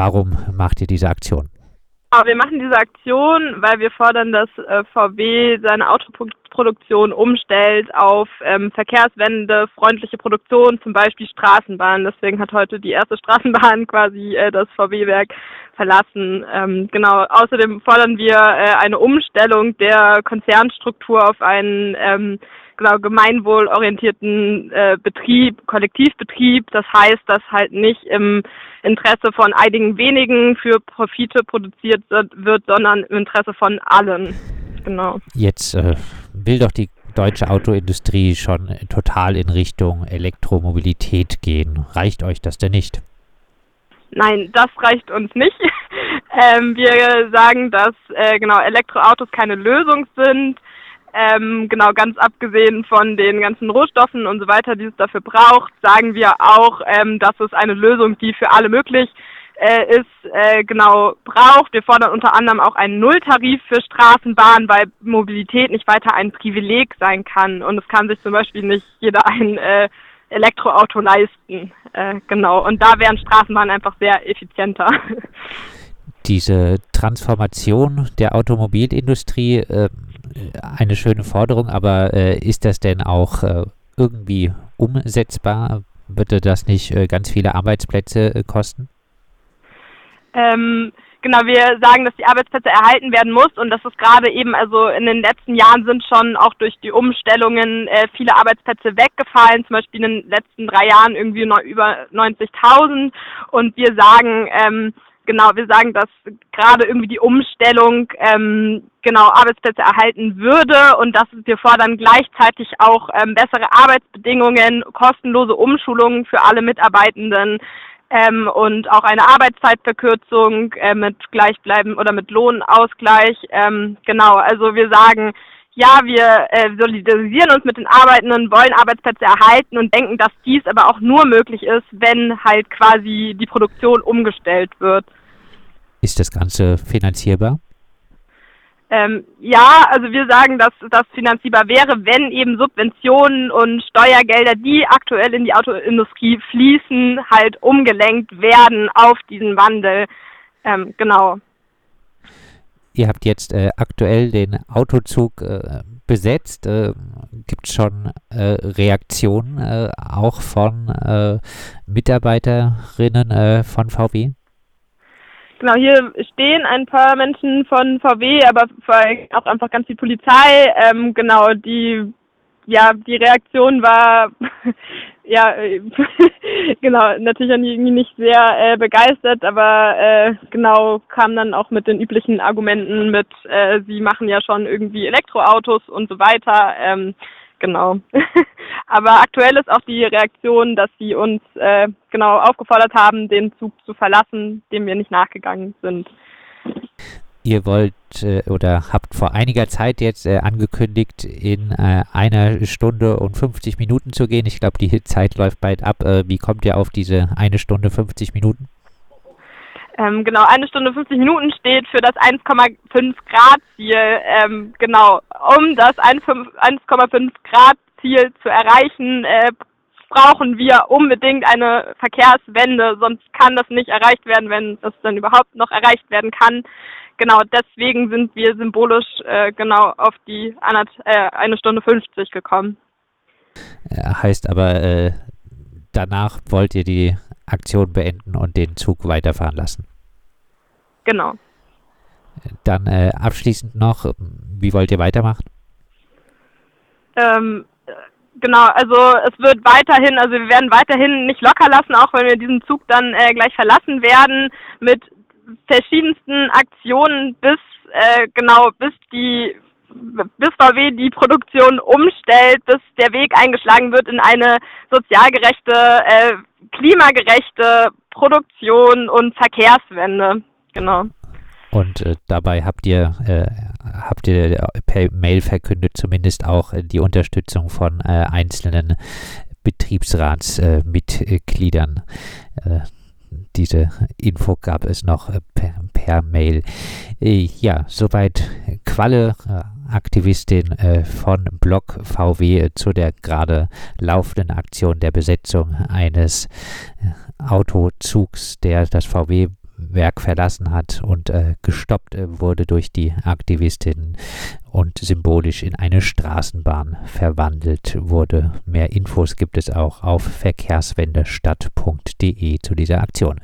warum macht ihr diese Aktion? Aber wir machen diese Aktion, weil wir fordern, dass äh, VW seine Autoproduktion umstellt auf ähm, verkehrswende, freundliche Produktion, zum Beispiel Straßenbahnen. Deswegen hat heute die erste Straßenbahn quasi äh, das VW-Werk verlassen. Ähm, genau. Außerdem fordern wir äh, eine Umstellung der Konzernstruktur auf einen ähm, genau gemeinwohlorientierten äh, Betrieb, Kollektivbetrieb. Das heißt, dass halt nicht im Interesse von einigen wenigen für Profite produziert wird, sondern im Interesse von allen. Genau. Jetzt äh, will doch die deutsche Autoindustrie schon total in Richtung Elektromobilität gehen. Reicht euch das denn nicht? Nein, das reicht uns nicht. ähm, wir sagen, dass äh, genau Elektroautos keine Lösung sind. Ähm, genau, ganz abgesehen von den ganzen Rohstoffen und so weiter, die es dafür braucht, sagen wir auch, ähm, dass es eine Lösung, die für alle möglich äh, ist, äh, genau braucht. Wir fordern unter anderem auch einen Nulltarif für Straßenbahnen, weil Mobilität nicht weiter ein Privileg sein kann. Und es kann sich zum Beispiel nicht jeder ein äh, Elektroauto leisten. Äh, genau. Und da wären Straßenbahnen einfach sehr effizienter. Diese Transformation der Automobilindustrie äh, eine schöne Forderung, aber äh, ist das denn auch äh, irgendwie umsetzbar? Würde das nicht äh, ganz viele Arbeitsplätze äh, kosten? Ähm, genau, wir sagen, dass die Arbeitsplätze erhalten werden muss und das ist gerade eben, also in den letzten Jahren sind schon auch durch die Umstellungen äh, viele Arbeitsplätze weggefallen, zum Beispiel in den letzten drei Jahren irgendwie über 90.000 und wir sagen, ähm, genau, wir sagen, dass gerade irgendwie die Umstellung ähm, genau Arbeitsplätze erhalten würde und dass wir fordern gleichzeitig auch ähm, bessere Arbeitsbedingungen, kostenlose Umschulungen für alle Mitarbeitenden ähm, und auch eine Arbeitszeitverkürzung äh, mit gleichbleiben oder mit Lohnausgleich. Ähm, genau, also wir sagen, ja, wir äh, solidarisieren uns mit den Arbeitenden, wollen Arbeitsplätze erhalten und denken, dass dies aber auch nur möglich ist, wenn halt quasi die Produktion umgestellt wird. Ist das Ganze finanzierbar? Ähm, ja, also wir sagen, dass das finanzierbar wäre, wenn eben Subventionen und Steuergelder, die aktuell in die Autoindustrie fließen, halt umgelenkt werden auf diesen Wandel. Ähm, genau. Ihr habt jetzt äh, aktuell den Autozug äh, besetzt. Äh, Gibt es schon äh, Reaktionen äh, auch von äh, Mitarbeiterinnen von VW? Genau, hier stehen ein paar Menschen von VW, aber auch einfach ganz viel Polizei. Ähm, genau, die ja, die Reaktion war ja genau natürlich irgendwie nicht sehr äh, begeistert, aber äh, genau kam dann auch mit den üblichen Argumenten mit, äh, sie machen ja schon irgendwie Elektroautos und so weiter. Ähm, genau. Aber aktuell ist auch die Reaktion, dass sie uns äh, genau aufgefordert haben, den Zug zu verlassen, dem wir nicht nachgegangen sind. Ihr wollt äh, oder habt vor einiger Zeit jetzt äh, angekündigt, in äh, einer Stunde und 50 Minuten zu gehen. Ich glaube, die Zeit läuft bald ab. Äh, wie kommt ihr auf diese eine Stunde 50 Minuten? Ähm, genau, eine Stunde 50 Minuten steht für das 1,5 Grad Ziel. Ähm, genau, um das 1,5 Grad Ziel zu erreichen, äh, brauchen wir unbedingt eine Verkehrswende, sonst kann das nicht erreicht werden, wenn das dann überhaupt noch erreicht werden kann. Genau, deswegen sind wir symbolisch äh, genau auf die eine, äh, eine Stunde 50 gekommen. Heißt aber, äh, danach wollt ihr die Aktion beenden und den Zug weiterfahren lassen. Genau. Dann äh, abschließend noch, wie wollt ihr weitermachen? Ähm, genau, also es wird weiterhin, also wir werden weiterhin nicht locker lassen, auch wenn wir diesen Zug dann äh, gleich verlassen werden, mit verschiedensten Aktionen bis äh, genau bis die bis VW die Produktion umstellt, bis der Weg eingeschlagen wird in eine sozial gerechte, äh, klimagerechte Produktion und Verkehrswende. Genau. Und äh, dabei habt ihr, äh, habt ihr per Mail verkündet zumindest auch äh, die Unterstützung von äh, einzelnen Betriebsratsmitgliedern. Äh, diese Info gab es noch per, per Mail. ja, soweit Qualle, Aktivistin von Block VW zu der gerade laufenden Aktion der Besetzung eines Autozugs, der das VW Werk verlassen hat und äh, gestoppt äh, wurde durch die Aktivistinnen und symbolisch in eine Straßenbahn verwandelt wurde. Mehr Infos gibt es auch auf verkehrswendestadt.de zu dieser Aktion.